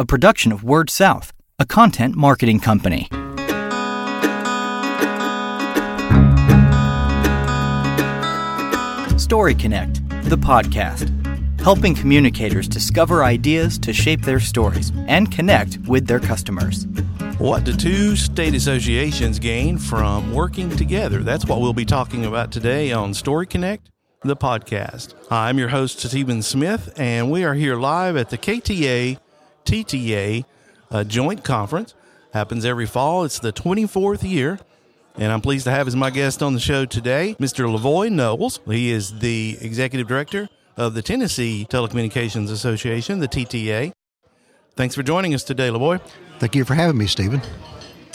a production of Word South, a content marketing company. Story Connect, the podcast, helping communicators discover ideas to shape their stories and connect with their customers. What do two state associations gain from working together? That's what we'll be talking about today on Story Connect, the podcast. I'm your host, Stephen Smith, and we are here live at the KTA TTA uh, joint conference. Happens every fall. It's the 24th year. And I'm pleased to have as my guest on the show today, Mr. Levoy Knowles. He is the executive director of the Tennessee Telecommunications Association, the TTA. Thanks for joining us today, Levoy. Thank you for having me, Stephen.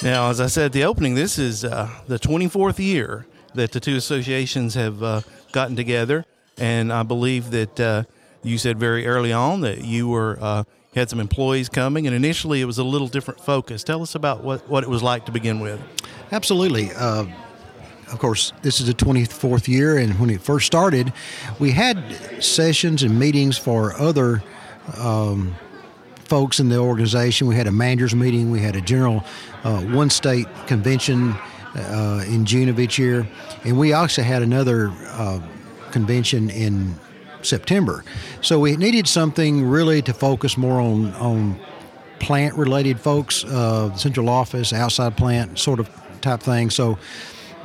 Now, as I said at the opening, this is uh, the 24th year that the two associations have uh, gotten together. And I believe that uh, you said very early on that you were uh, had some employees coming, and initially it was a little different focus. Tell us about what, what it was like to begin with. Absolutely. Uh, of course, this is the 24th year, and when it first started, we had sessions and meetings for other um, folks in the organization. We had a managers meeting, we had a general uh, one state convention uh, in June of each year, and we also had another uh, convention in September. So we needed something really to focus more on on plant related folks, uh, central office, outside plant sort of type thing. So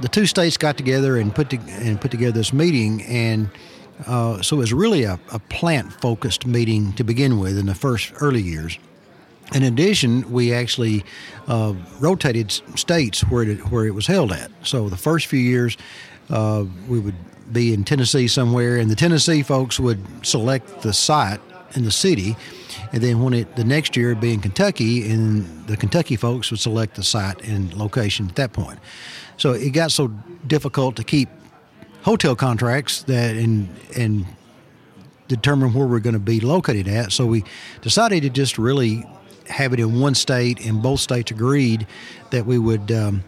the two states got together and put to, and put together this meeting and. Uh, so it was really a, a plant focused meeting to begin with in the first early years. In addition, we actually uh, rotated states where it, where it was held at. So the first few years, uh, we would be in Tennessee somewhere, and the Tennessee folks would select the site in the city, and then when it the next year it'd be in Kentucky, and the Kentucky folks would select the site and location at that point. So it got so difficult to keep hotel contracts that and and determine where we're going to be located at. So we decided to just really have it in one state, and both states agreed that we would. Um,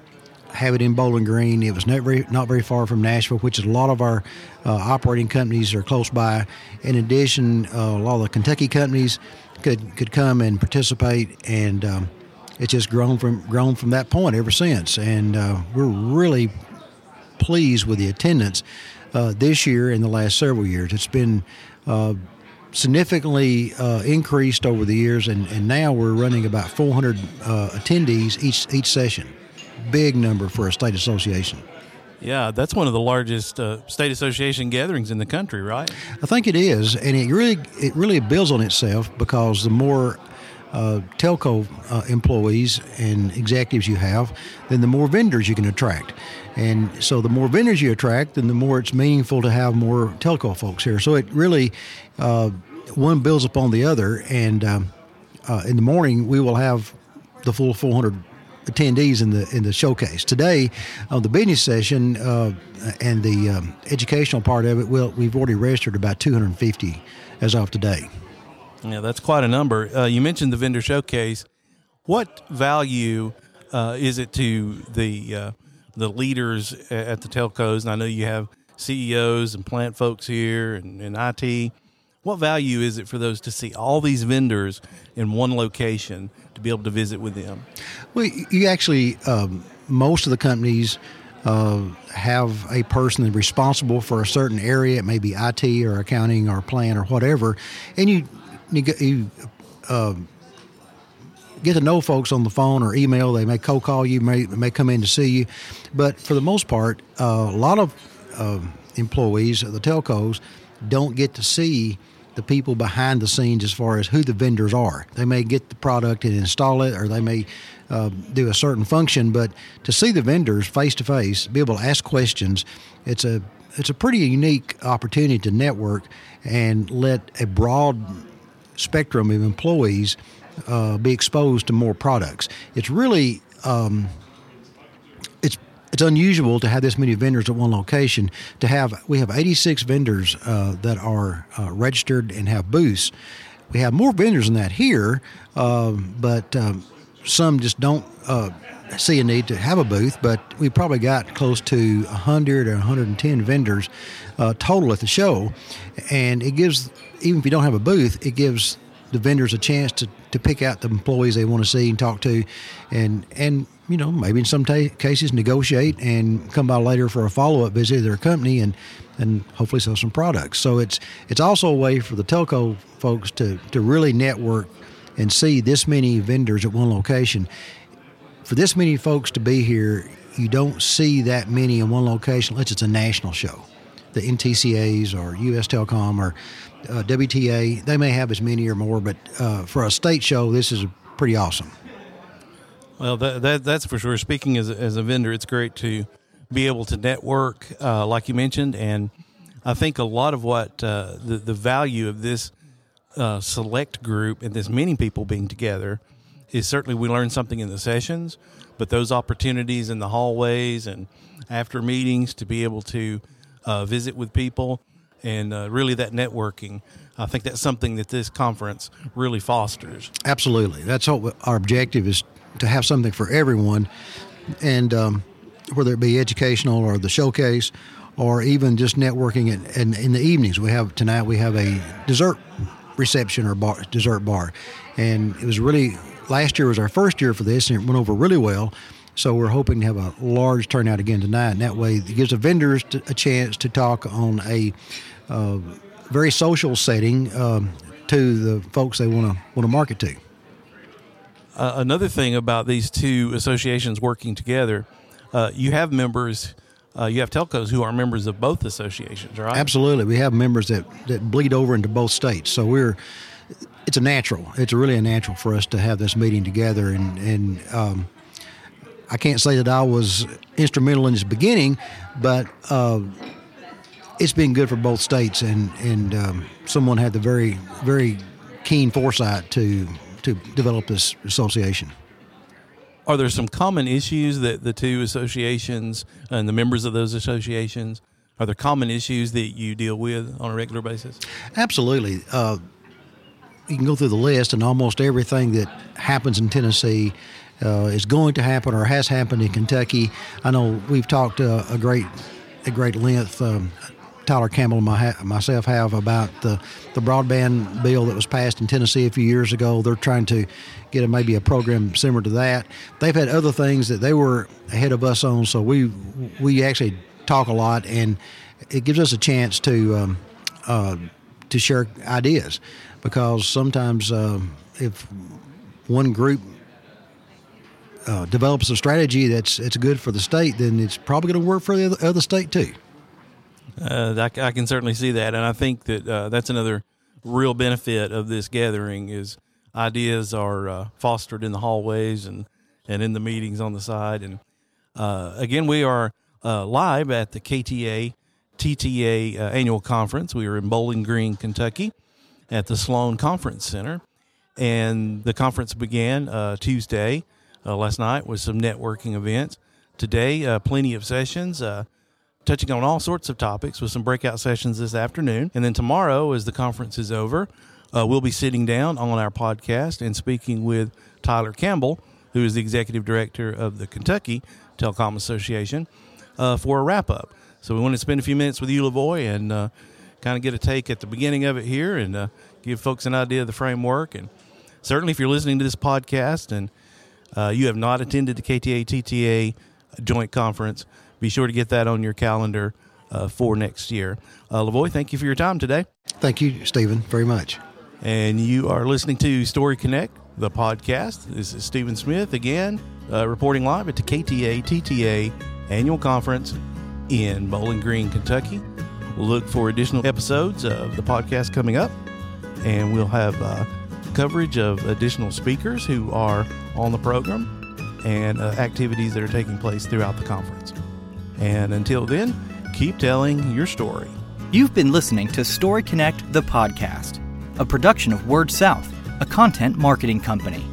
have it in Bowling Green. It was not very, not very far from Nashville, which is a lot of our uh, operating companies are close by. In addition, uh, a lot of the Kentucky companies could could come and participate, and um, it's just grown from grown from that point ever since. And uh, we're really pleased with the attendance uh, this year and the last several years. It's been uh, significantly uh, increased over the years, and, and now we're running about 400 attendees each each session big number for a state association. Yeah, that's one of the largest uh, state association gatherings in the country, right? I think it is, and it really it really builds on itself because the more uh, telco uh, employees and executives you have, then the more vendors you can attract. And so the more vendors you attract, then the more it's meaningful to have more telco folks here. So it really, uh, one builds upon the other. And um, uh, in the morning, we will have the full 400 attendees in the in the showcase today. On the business session uh, and the um, educational part of it, well, we've already registered about 250 as of today. Yeah, that's quite a number. Uh, you mentioned the vendor showcase. What value uh, is it to the uh, the leaders at the telcos? And I know you have CEOs and plant folks here and, and IT. What value is it for those to see all these vendors in one location to be able to visit with them? Well, you actually, um, most of the companies uh, have a person responsible for a certain area. It may be IT or accounting or plan or whatever, and you you, you uh, get to know folks on the phone or email. They may cold call you, may may come in to see you, but for the most part, uh, a lot of uh, employees of the telcos don't get to see the people behind the scenes as far as who the vendors are. They may get the product and install it, or they may uh, do a certain function, but to see the vendors face to face, be able to ask questions, it's a it's a pretty unique opportunity to network and let a broad spectrum of employees uh, be exposed to more products. It's really um, it's unusual to have this many vendors at one location. To have we have 86 vendors uh, that are uh, registered and have booths. We have more vendors than that here, uh, but um, some just don't uh, see a need to have a booth. But we probably got close to 100 or 110 vendors uh, total at the show, and it gives even if you don't have a booth, it gives the vendors a chance to, to pick out the employees they want to see and talk to, and and you know maybe in some ta- cases negotiate and come by later for a follow up visit to their company and and hopefully sell some products. So it's it's also a way for the telco folks to to really network and see this many vendors at one location. For this many folks to be here, you don't see that many in one location unless it's a national show. The NTCAs or US Telecom or uh, WTA, they may have as many or more, but uh, for a state show, this is pretty awesome. Well, that, that, that's for sure. Speaking as a, as a vendor, it's great to be able to network, uh, like you mentioned, and I think a lot of what uh, the the value of this uh, select group and this many people being together is certainly we learn something in the sessions, but those opportunities in the hallways and after meetings to be able to uh, visit with people and uh, really that networking. I think that's something that this conference really fosters. Absolutely, that's what our objective is to have something for everyone, and um, whether it be educational or the showcase, or even just networking. And, and in the evenings, we have tonight we have a dessert reception or bar, dessert bar, and it was really last year was our first year for this, and it went over really well. So we're hoping to have a large turnout again tonight, and that way it gives the vendors a chance to talk on a uh, very social setting um, to the folks they want to want to market to. Uh, another thing about these two associations working together, uh, you have members, uh, you have telcos who are members of both associations, right? Absolutely, we have members that that bleed over into both states. So we're it's a natural. It's really a natural for us to have this meeting together, and and um, I can't say that I was instrumental in its beginning, but uh, it's been good for both states, and and um, someone had the very very keen foresight to to develop this association. Are there some common issues that the two associations and the members of those associations are there common issues that you deal with on a regular basis? Absolutely. Uh, you can go through the list, and almost everything that happens in Tennessee uh, is going to happen or has happened in Kentucky. I know we've talked uh, a great, a great length. Um, Tyler Campbell and my, myself have about the, the broadband bill that was passed in Tennessee a few years ago. They're trying to get a, maybe a program similar to that. They've had other things that they were ahead of us on, so we we actually talk a lot, and it gives us a chance to um, uh, to share ideas because sometimes uh, if one group uh, develops a strategy that's it's good for the state, then it's probably going to work for the other, state too. Uh, I, I, can certainly see that, and I think that uh, that's another real benefit of this gathering is ideas are uh, fostered in the hallways and and in the meetings on the side. And uh, again, we are uh, live at the KTA TTA annual conference. We are in Bowling Green, Kentucky, at the Sloan Conference Center, and the conference began Tuesday last night with some networking events. Today, plenty of sessions touching on all sorts of topics with some breakout sessions this afternoon. And then tomorrow, as the conference is over, uh, we'll be sitting down on our podcast and speaking with Tyler Campbell, who is the executive director of the Kentucky Telecom Association, uh, for a wrap up. So we want to spend a few minutes with you, Levoy, and uh, kind of get a take at the beginning of it here and uh, give folks an idea of the framework. And certainly, if you're listening to this podcast and uh, you have not attended the KTA TTA joint conference, be sure to get that on your calendar uh, for next year. Uh, Levoy, thank you for your time today. Thank you, Stephen, very much. And you are listening to Story Connect, the podcast. This is Stephen Smith again, uh, reporting live at the KTA TTA annual conference in Bowling Green, Kentucky. We'll look for additional episodes of the podcast coming up, and we'll have uh, coverage of additional speakers who are on the program and uh, activities that are taking place throughout the conference. And until then, keep telling your story. You've been listening to Story Connect, the podcast, a production of Word South, a content marketing company.